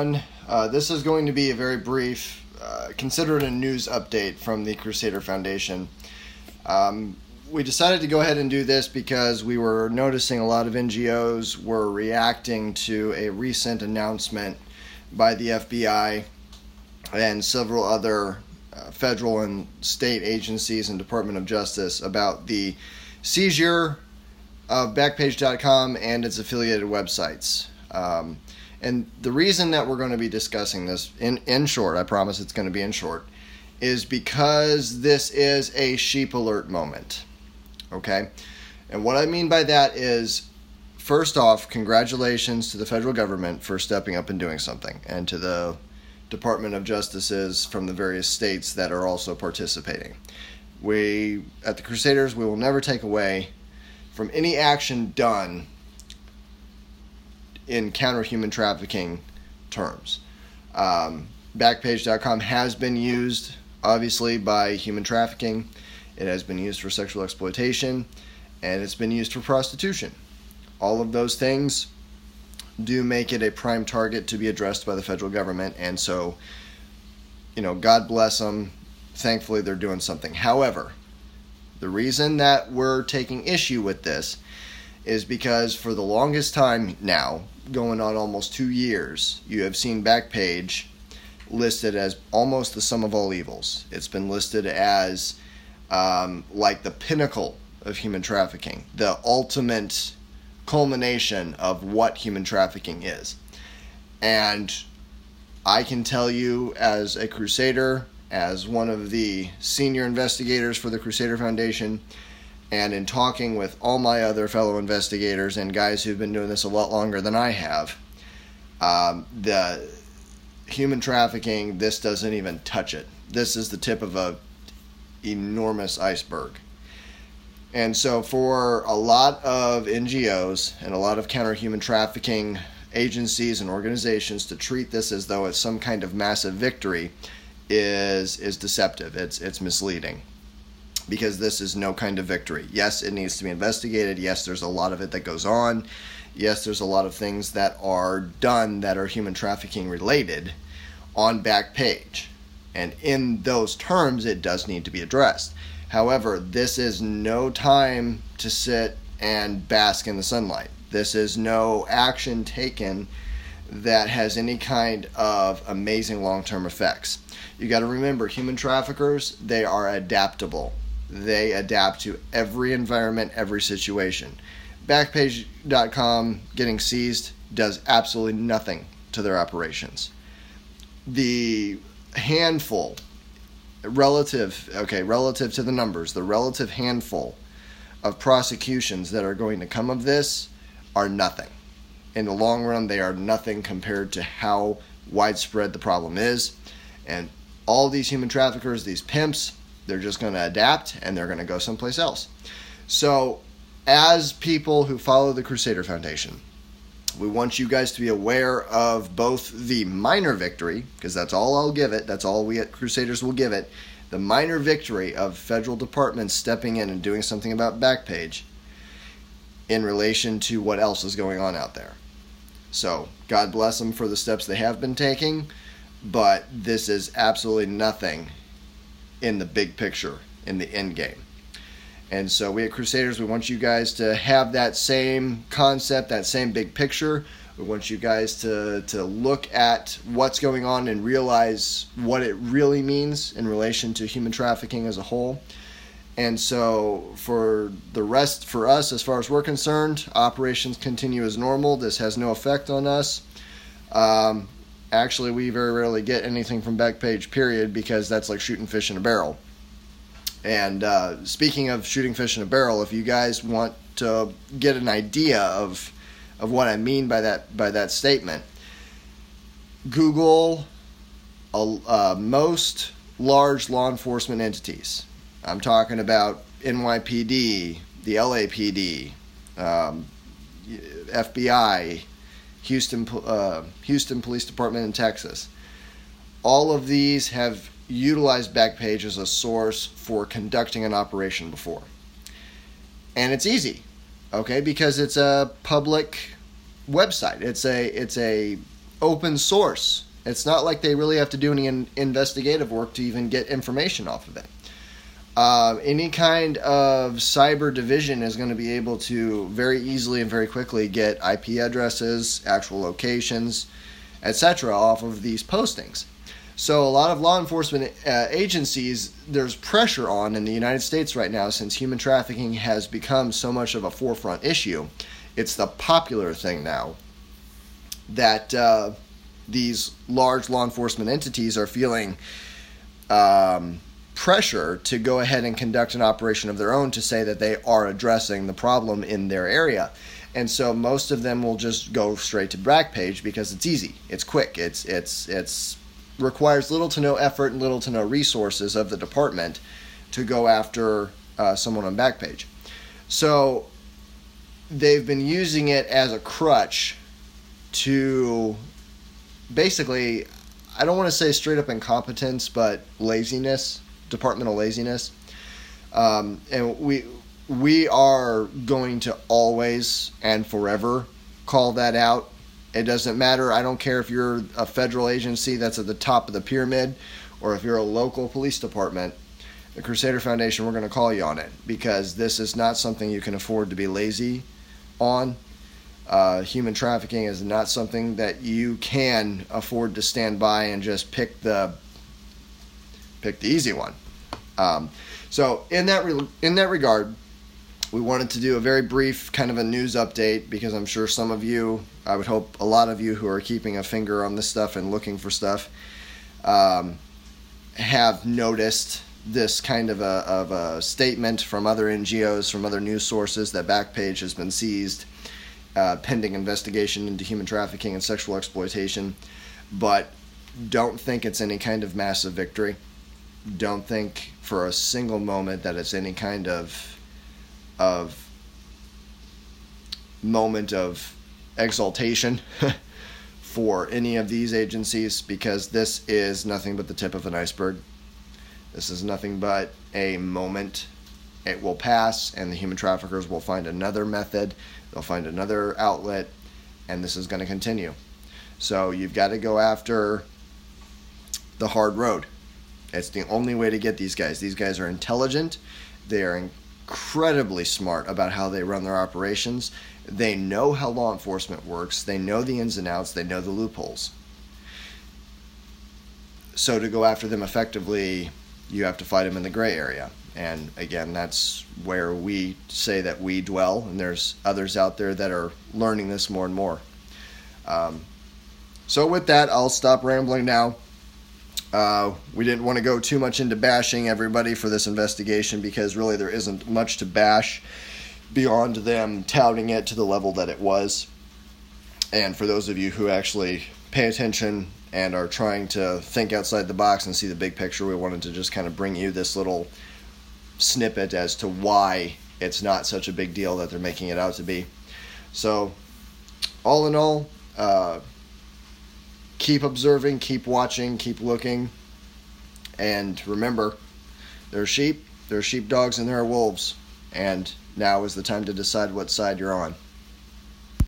Everyone. Uh, this is going to be a very brief, uh, consider it a news update from the Crusader Foundation. Um, we decided to go ahead and do this because we were noticing a lot of NGOs were reacting to a recent announcement by the FBI and several other uh, federal and state agencies and Department of Justice about the seizure of Backpage.com and its affiliated websites. Um, and the reason that we're going to be discussing this, in, in short, I promise it's going to be in short, is because this is a sheep alert moment. Okay? And what I mean by that is, first off, congratulations to the federal government for stepping up and doing something, and to the Department of Justices from the various states that are also participating. We, at the Crusaders, we will never take away from any action done in counter human trafficking terms. Um, Backpage.com has been used, obviously, by human trafficking. It has been used for sexual exploitation, and it's been used for prostitution. All of those things do make it a prime target to be addressed by the federal government, and so, you know, God bless them. Thankfully, they're doing something. However, the reason that we're taking issue with this is because for the longest time now, going on almost two years, you have seen Backpage listed as almost the sum of all evils. It's been listed as um, like the pinnacle of human trafficking, the ultimate culmination of what human trafficking is. And I can tell you, as a Crusader, as one of the senior investigators for the Crusader Foundation, and in talking with all my other fellow investigators and guys who've been doing this a lot longer than I have, um, the human trafficking, this doesn't even touch it. This is the tip of a enormous iceberg. And so, for a lot of NGOs and a lot of counter human trafficking agencies and organizations to treat this as though it's some kind of massive victory is is deceptive. It's it's misleading because this is no kind of victory. Yes, it needs to be investigated. Yes, there's a lot of it that goes on. Yes, there's a lot of things that are done that are human trafficking related on Backpage. And in those terms, it does need to be addressed. However, this is no time to sit and bask in the sunlight. This is no action taken that has any kind of amazing long term effects. You got to remember, human traffickers, they are adaptable they adapt to every environment, every situation. Backpage.com getting seized does absolutely nothing to their operations. The handful, relative, okay, relative to the numbers, the relative handful of prosecutions that are going to come of this are nothing. In the long run, they are nothing compared to how widespread the problem is. And all these human traffickers, these pimps, they're just going to adapt and they're going to go someplace else. So, as people who follow the Crusader Foundation, we want you guys to be aware of both the minor victory, because that's all I'll give it, that's all we at Crusaders will give it, the minor victory of federal departments stepping in and doing something about Backpage in relation to what else is going on out there. So, God bless them for the steps they have been taking, but this is absolutely nothing in the big picture, in the end game. And so we at Crusaders, we want you guys to have that same concept, that same big picture. We want you guys to, to look at what's going on and realize what it really means in relation to human trafficking as a whole. And so, for the rest, for us, as far as we're concerned, operations continue as normal. This has no effect on us. Um, actually we very rarely get anything from Backpage period because that's like shooting fish in a barrel. And uh, speaking of shooting fish in a barrel if you guys want to get an idea of of what i mean by that by that statement google uh, most large law enforcement entities i'm talking about nypd the lapd um, fbi Houston, uh, Houston Police Department in Texas. All of these have utilized Backpage as a source for conducting an operation before. And it's easy, okay, because it's a public website. It's a it's a open source. It's not like they really have to do any in- investigative work to even get information off of it. Uh, any kind of cyber division is going to be able to very easily and very quickly get IP addresses, actual locations, etc., off of these postings. So, a lot of law enforcement uh, agencies, there's pressure on in the United States right now since human trafficking has become so much of a forefront issue. It's the popular thing now that uh, these large law enforcement entities are feeling um, pressure to go ahead and conduct an operation of their own to say that they are addressing the problem in their area. And so most of them will just go straight to Backpage because it's easy, it's quick, it's it's it's requires little to no effort and little to no resources of the department to go after uh, someone on Backpage. So they've been using it as a crutch to basically, I don't want to say straight up incompetence, but laziness departmental laziness. Um, and we we are going to always and forever call that out. It doesn't matter. I don't care if you're a federal agency that's at the top of the pyramid or if you're a local police department. The Crusader Foundation, we're going to call you on it because this is not something you can afford to be lazy on. Uh, human trafficking is not something that you can afford to stand by and just pick the pick the easy one. Um, so in that re- in that regard, we wanted to do a very brief kind of a news update because I'm sure some of you, I would hope a lot of you who are keeping a finger on this stuff and looking for stuff, um, have noticed this kind of a, of a statement from other NGOs, from other news sources that Backpage has been seized uh, pending investigation into human trafficking and sexual exploitation, but don't think it's any kind of massive victory don't think for a single moment that it's any kind of of moment of exaltation for any of these agencies because this is nothing but the tip of an iceberg. This is nothing but a moment. It will pass, and the human traffickers will find another method, they'll find another outlet, and this is going to continue. So you've got to go after the hard road. It's the only way to get these guys. These guys are intelligent. They are incredibly smart about how they run their operations. They know how law enforcement works. They know the ins and outs. They know the loopholes. So to go after them effectively, you have to fight them in the gray area. And again, that's where we say that we dwell, and there's others out there that are learning this more and more. Um, so, with that, I'll stop rambling now. Uh, we didn't want to go too much into bashing everybody for this investigation because really there isn't much to bash beyond them touting it to the level that it was. And for those of you who actually pay attention and are trying to think outside the box and see the big picture, we wanted to just kind of bring you this little snippet as to why it's not such a big deal that they're making it out to be. So, all in all, uh, keep observing, keep watching, keep looking. And remember, there are sheep, there are sheepdogs, and there are wolves. And now is the time to decide what side you're on.